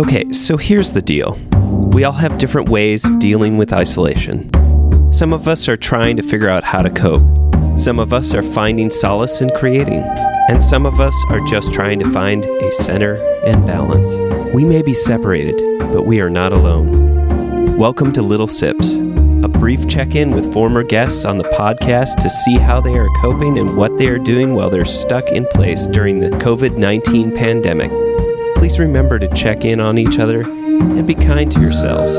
Okay, so here's the deal we all have different ways of dealing with isolation. Some of us are trying to figure out how to cope, some of us are finding solace in creating, and some of us are just trying to find a center and balance. We may be separated, but we are not alone. Welcome to Little Sips, a brief check in with former guests on the podcast to see how they are coping and what they are doing while they're stuck in place during the COVID 19 pandemic. Please remember to check in on each other and be kind to yourselves.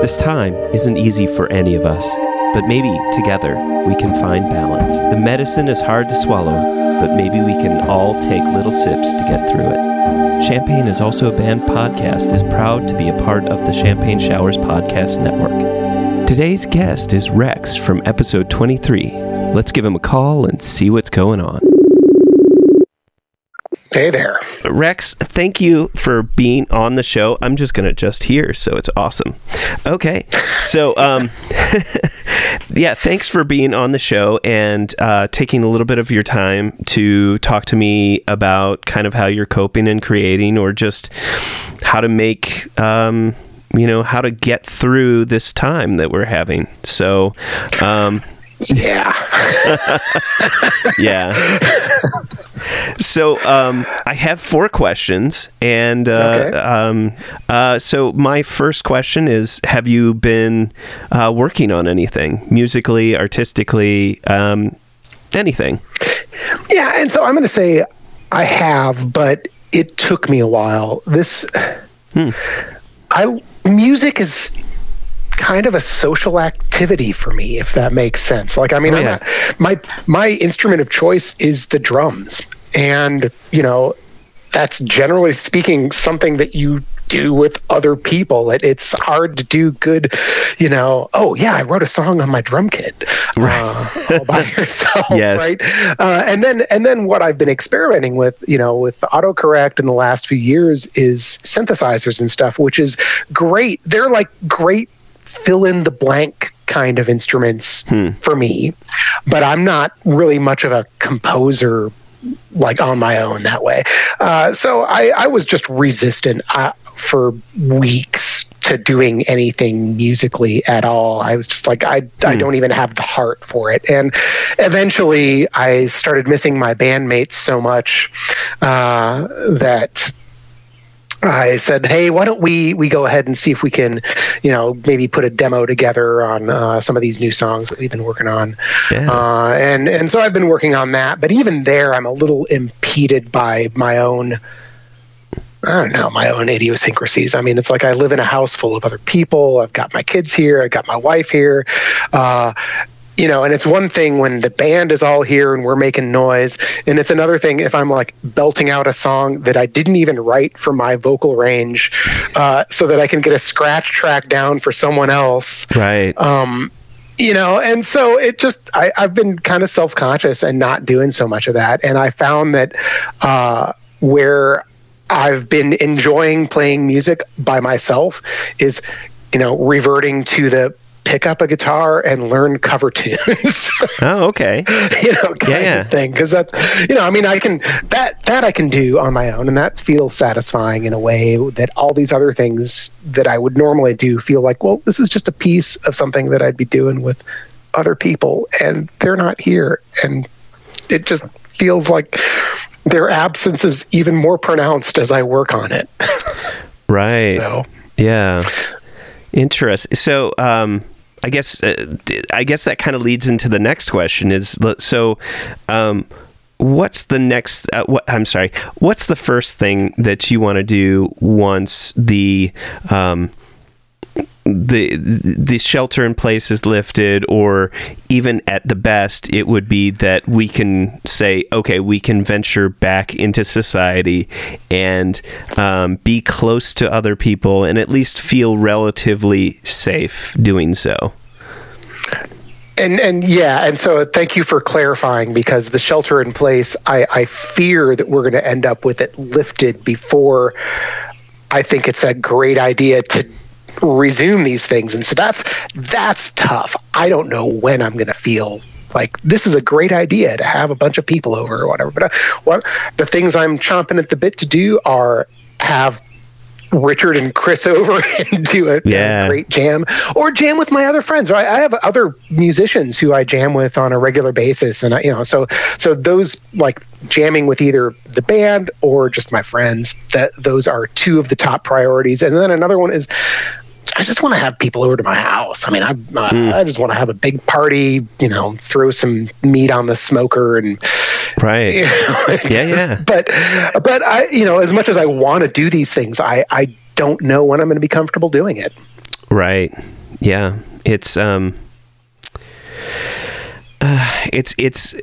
This time isn't easy for any of us, but maybe together we can find balance. The medicine is hard to swallow, but maybe we can all take little sips to get through it. Champagne is also a band podcast is proud to be a part of the Champagne Showers podcast network. Today's guest is Rex from episode 23. Let's give him a call and see what's going on. Hey there. Rex, thank you for being on the show. I'm just going to just here, so it's awesome. Okay. So, um, yeah, thanks for being on the show and uh, taking a little bit of your time to talk to me about kind of how you're coping and creating or just how to make. Um, you know how to get through this time that we're having. So, um, yeah, yeah. so um, I have four questions, and uh, okay. um, uh, so my first question is: Have you been uh, working on anything musically, artistically, um, anything? Yeah, and so I'm going to say I have, but it took me a while. This, hmm. I music is kind of a social activity for me, if that makes sense. Like, I mean, oh, yeah. my my instrument of choice is the drums, and you know, that's generally speaking something that you do with other people. It, it's hard to do good, you know. Oh yeah, I wrote a song on my drum kit, right, uh, all by yourself, yes. right? Uh, and then and then what I've been experimenting with, you know, with autocorrect in the last few years is synthesizers and stuff, which is great. They're like great fill in the blank kind of instruments hmm. for me, but I'm not really much of a composer like on my own that way. Uh, so I, I, was just resistant uh, for weeks to doing anything musically at all. I was just like, I, hmm. I don't even have the heart for it. And eventually I started missing my bandmates so much uh, that I said, "Hey, why don't we we go ahead and see if we can, you know, maybe put a demo together on uh, some of these new songs that we've been working on." Yeah. Uh, and and so I've been working on that, but even there, I'm a little impeded by my own. I don't know my own idiosyncrasies. I mean, it's like I live in a house full of other people. I've got my kids here. I've got my wife here. Uh, you know, and it's one thing when the band is all here and we're making noise, and it's another thing if I'm like belting out a song that I didn't even write for my vocal range, uh, so that I can get a scratch track down for someone else. Right. Um, you know, and so it just I, I've been kind of self conscious and not doing so much of that, and I found that uh, where I've been enjoying playing music by myself is you know reverting to the pick up a guitar and learn cover tunes. oh, okay. you know, kind yeah, yeah. of thing. Because that's, you know, I mean, I can that that I can do on my own, and that feels satisfying in a way that all these other things that I would normally do feel like, well, this is just a piece of something that I'd be doing with other people, and they're not here, and it just feels like their absence is even more pronounced as I work on it. right. So. Yeah. Interesting. So, um, I guess uh, I guess that kind of leads into the next question is so um, what's the next uh, what I'm sorry what's the first thing that you want to do once the um, the the shelter in place is lifted or even at the best it would be that we can say okay we can venture back into society and um, be close to other people and at least feel relatively safe doing so. And and yeah, and so thank you for clarifying because the shelter in place, I, I fear that we're going to end up with it lifted before I think it's a great idea to resume these things and so that's that's tough i don't know when i'm going to feel like this is a great idea to have a bunch of people over or whatever but uh, what the things i'm chomping at the bit to do are have Richard and Chris over and do a, yeah. great jam, or jam with my other friends. I, I, have other musicians who I jam with on a regular basis, and I, you know, so so those like jamming with either the band or just my friends. That those are two of the top priorities, and then another one is I just want to have people over to my house. I mean, I uh, mm. I just want to have a big party. You know, throw some meat on the smoker and right. You know, yeah, yeah. But but I you know as much as I want to do these things, I I don't know when I'm going to be comfortable doing it. Right. Yeah. It's um. Uh, it's it's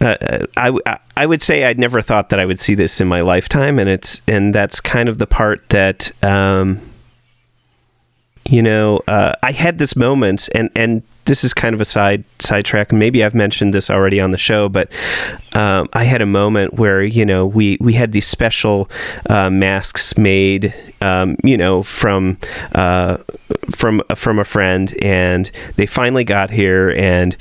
uh, I, I would say I'd never thought that I would see this in my lifetime and it's and that's kind of the part that um, you know, uh, I had this moment, and and this is kind of a side sidetrack. Maybe I've mentioned this already on the show, but um, I had a moment where you know we we had these special uh, masks made, um, you know, from uh, from from a friend, and they finally got here, and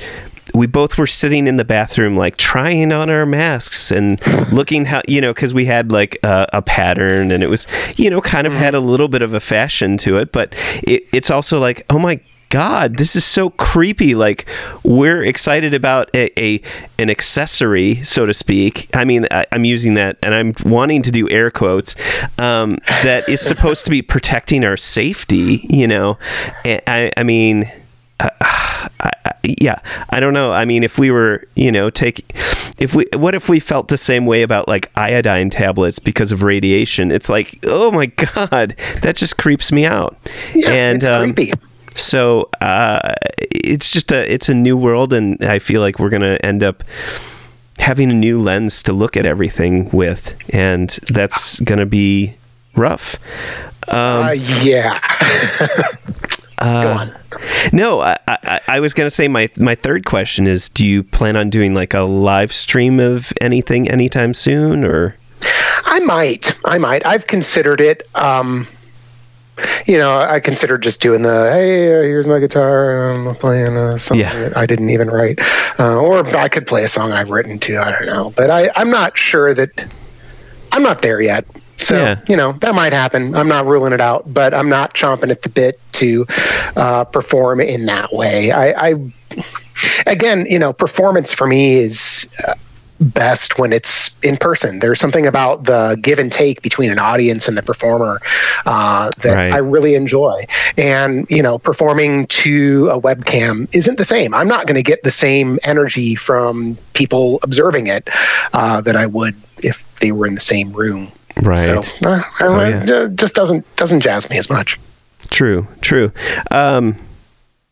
we both were sitting in the bathroom like trying on our masks and looking how you know because we had like a, a, pattern and it was you know kind of had a little bit of a fashion to it but it, it's also like oh my god this is so creepy. Like we're excited about a, a an accessory so to speak. I mean I, am using that and i'm wanting to do air quotes um, that is supposed to be protecting our safety you know? I, I mean uh, I, yeah, I don't know. I mean, if we were, you know, take, if we, what if we felt the same way about like iodine tablets because of radiation? It's like, oh my god, that just creeps me out. Yeah, and um, creepy. So uh, it's just a, it's a new world, and I feel like we're gonna end up having a new lens to look at everything with, and that's gonna be rough. Um, uh, yeah. Uh, Go on. No, I, I, I was going to say my my third question is: Do you plan on doing like a live stream of anything anytime soon, or? I might. I might. I've considered it. Um, you know, I considered just doing the hey, uh, here's my guitar, I'm playing a song yeah. that I didn't even write, uh, or I could play a song I've written too. I don't know, but I, I'm not sure that I'm not there yet. So, yeah. you know, that might happen. I'm not ruling it out, but I'm not chomping at the bit to uh, perform in that way. I, I, again, you know, performance for me is. Uh, best when it's in person. There's something about the give and take between an audience and the performer uh, that right. I really enjoy. And, you know, performing to a webcam isn't the same. I'm not going to get the same energy from people observing it uh, that I would if they were in the same room. Right. So, uh, oh, yeah. just doesn't doesn't jazz me as much. True. True. Um,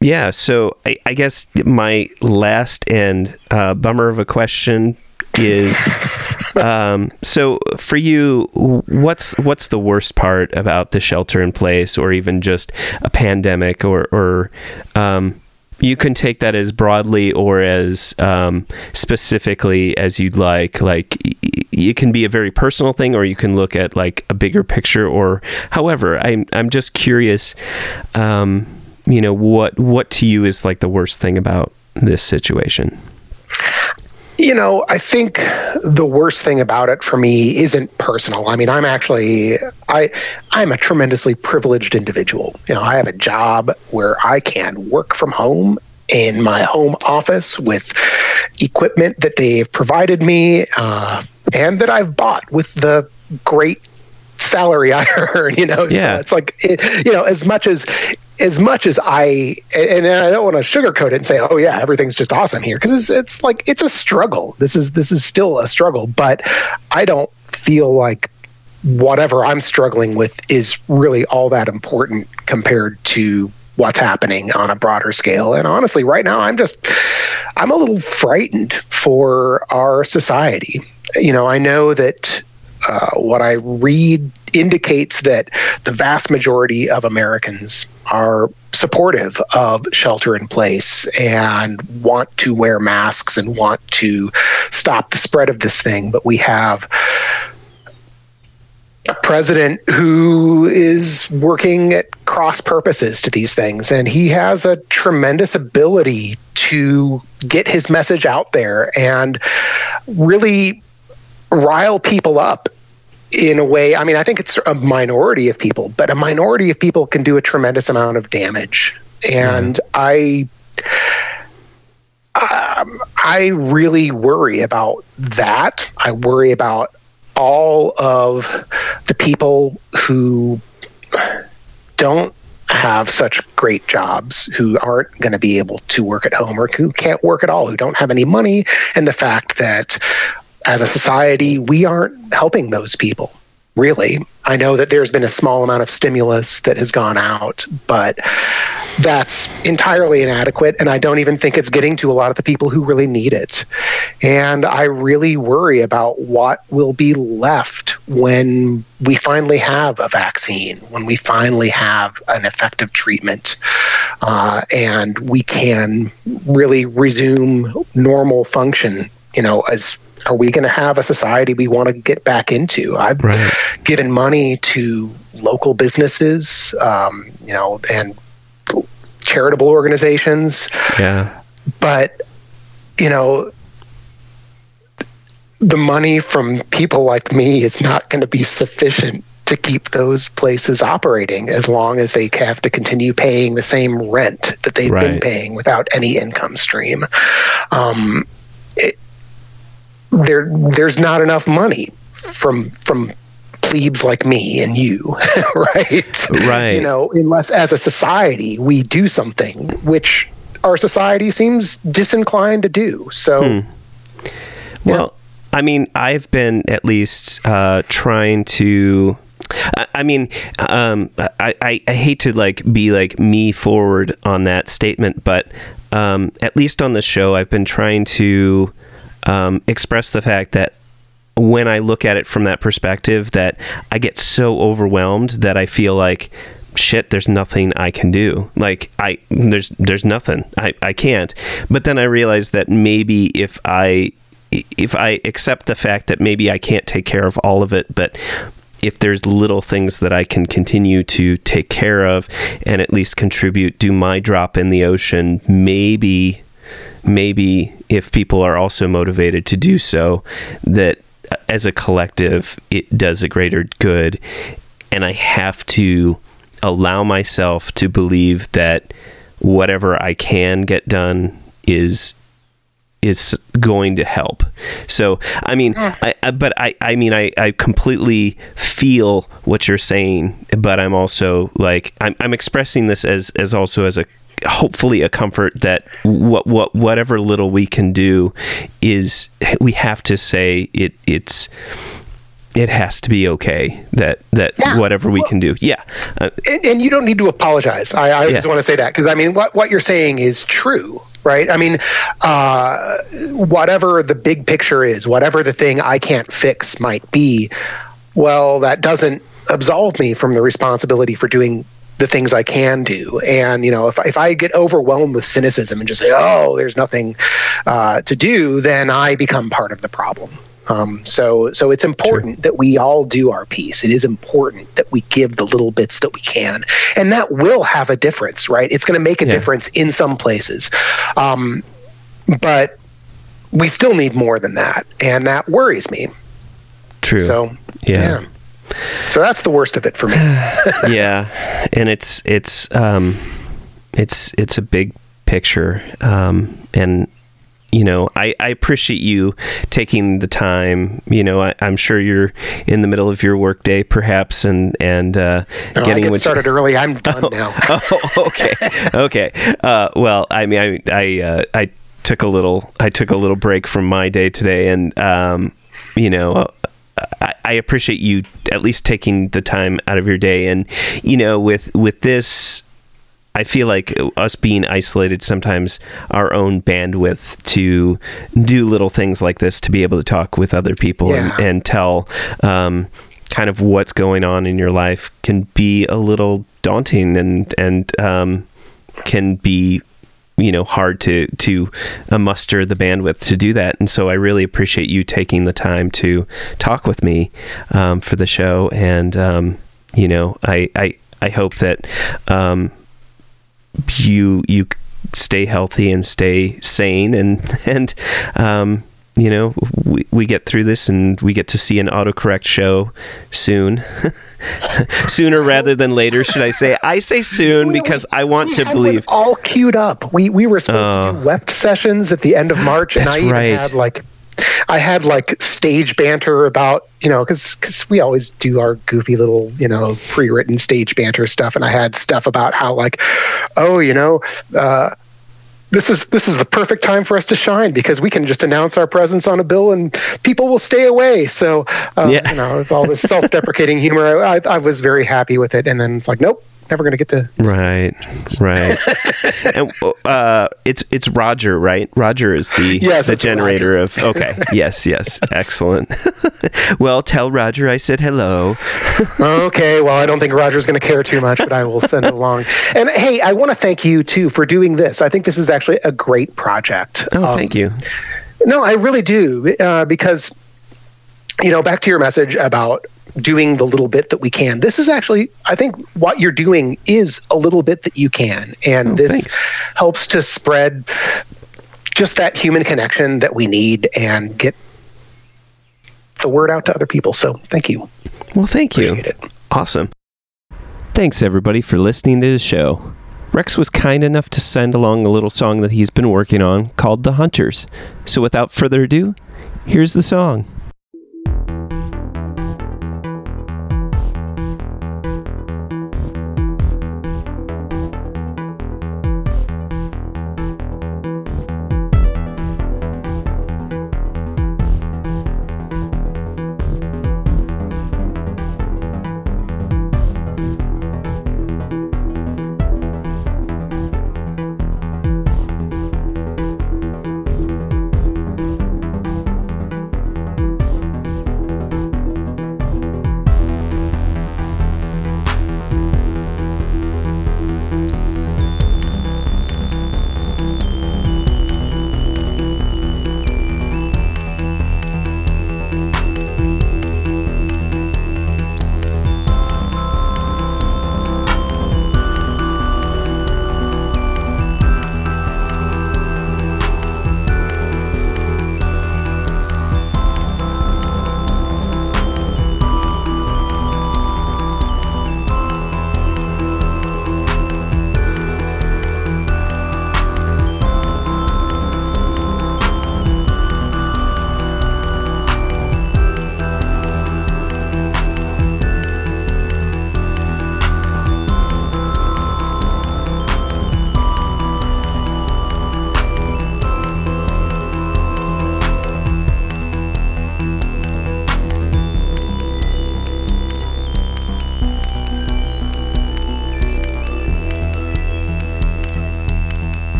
yeah. So I, I, guess my last and uh, bummer of a question is um, so for you what's what's the worst part about the shelter in place or even just a pandemic or or um, you can take that as broadly or as um, specifically as you'd like. Like it can be a very personal thing, or you can look at like a bigger picture. Or however, I'm I'm just curious. Um, you know what what to you is like the worst thing about this situation? You know, I think the worst thing about it for me isn't personal. I mean, I'm actually I I'm a tremendously privileged individual. You know, I have a job where I can work from home in my home office with equipment that they've provided me uh, and that I've bought with the great salary I earn. You know, yeah. So it's like it, you know, as much as as much as I and I don't want to sugarcoat it and say, oh yeah, everything's just awesome here because it's it's like it's a struggle. This is this is still a struggle, but I don't feel like whatever I'm struggling with is really all that important compared to what's happening on a broader scale. And honestly, right now, I'm just I'm a little frightened for our society. You know, I know that uh, what I read indicates that the vast majority of Americans are supportive of shelter in place and want to wear masks and want to stop the spread of this thing. But we have a president who is working at cross purposes to these things and he has a tremendous ability to get his message out there and really rile people up in a way, I mean, I think it's a minority of people, but a minority of people can do a tremendous amount of damage. And I, um, I really worry about that. I worry about all of the people who don't have such great jobs who aren't going to be able to work at home or who can't work at all, who don't have any money, and the fact that as a society, we aren't helping those people really. I know that there's been a small amount of stimulus that has gone out, but that's entirely inadequate. And I don't even think it's getting to a lot of the people who really need it. And I really worry about what will be left when we finally have a vaccine, when we finally have an effective treatment, uh, and we can really resume normal function. You know, as are we going to have a society we want to get back into? I've right. given money to local businesses, um, you know, and charitable organizations. Yeah. But, you know, the money from people like me is not going to be sufficient to keep those places operating as long as they have to continue paying the same rent that they've right. been paying without any income stream. Um, it, there there's not enough money from from plebes like me and you, right? Right. You know, unless as a society we do something which our society seems disinclined to do. So, hmm. well, yeah. I mean, I've been at least uh, trying to. I, mean, um, I, I, I hate to like be like me forward on that statement, but um, at least on the show, I've been trying to um, express the fact that when I look at it from that perspective, that I get so overwhelmed that I feel like shit there's nothing i can do. Like i there's there's nothing. I i can't. But then i realize that maybe if i if i accept the fact that maybe i can't take care of all of it but if there's little things that I can continue to take care of and at least contribute, do my drop in the ocean, maybe maybe if people are also motivated to do so, that as a collective, it does a greater good. And I have to allow myself to believe that whatever I can get done is is going to help. So, I mean, I, I, but I, I mean, I, I completely feel what you're saying, but I'm also like, I'm, I'm expressing this as, as also as a hopefully a comfort that what what whatever little we can do is we have to say it it's it has to be okay that that yeah. whatever we well, can do yeah uh, and, and, you don't need to apologize i, I yeah. just want to say that because i mean what, what you're saying is true right i mean uh, whatever the big picture is whatever the thing i can't fix might be well that doesn't absolve me from the responsibility for doing the things I can do. And you know, if if I get overwhelmed with cynicism and just say, "Oh, there's nothing uh, to do," then I become part of the problem. Um, so so it's important True. that we all do our piece. It is important that we give the little bits that we can, and that will have a difference, right? It's going to make a yeah. difference in some places, um, but we still need more than that, and that worries me. True. So yeah. yeah. So that's the worst of it for me. yeah, and it's it's um, it's it's a big picture, um, and you know, I, I appreciate you taking the time. You know, I, am sure you're in the middle of your workday, perhaps, and and uh, no, getting I get started early. I'm done oh, now. oh, okay, okay. Uh, well, I mean, I I uh, I took a little I took a little break from my day today, and um, you know, I, I appreciate you at least taking the time out of your day, and you know, with with this I feel like us being isolated sometimes our own bandwidth to do little things like this to be able to talk with other people yeah. and, and, tell um, kind of what's going on in your life can be a little daunting and and um, can be you know hard to to uh, muster the bandwidth to do that and so i really appreciate you taking the time to talk with me um, for the show and um, you know i i i hope that um, you you stay healthy and stay sane and and um, you know, we, we get through this and we get to see an autocorrect show soon. Sooner rather than later, should I say? I say soon because I want to believe. all queued up. We we were supposed to do WEP sessions at the end of March, and I even had like I had like stage banter about you know because because we always do our goofy little you know pre-written stage banter stuff, and I had stuff about how like oh you know. Uh, this is this is the perfect time for us to shine because we can just announce our presence on a bill and people will stay away. So uh, Yeah. you know, it's all this self-deprecating humor. I, I, I was very happy with it, and then it's like, nope, never going to get to. Right, right. and uh, it's it's Roger, right? Roger is the Yes, the generator of. Okay, yes, yes, excellent. well, tell Roger I said hello. okay, well, I don't think Roger's going to care too much, but I will send it along. And hey, I want to thank you too for doing this. I think this is actually a great project. Oh, Um, thank you. No, I really do, uh, because you know, back to your message about doing the little bit that we can. This is actually, I think, what you're doing is a little bit that you can, and Oh, this thanks. helps to spread just that human connection that we need and get the word out to other people. So, thank you. Well, thank you. Appreciate it. Awesome. Thanks, everybody, for listening to the show. Rex was kind enough to send along a little song that he's been working on called The Hunters. So, without further ado, here's the song.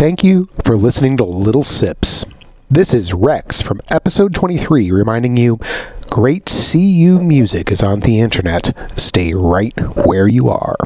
Thank you for listening to Little Sips. This is Rex from episode 23 reminding you great CU music is on the internet. Stay right where you are.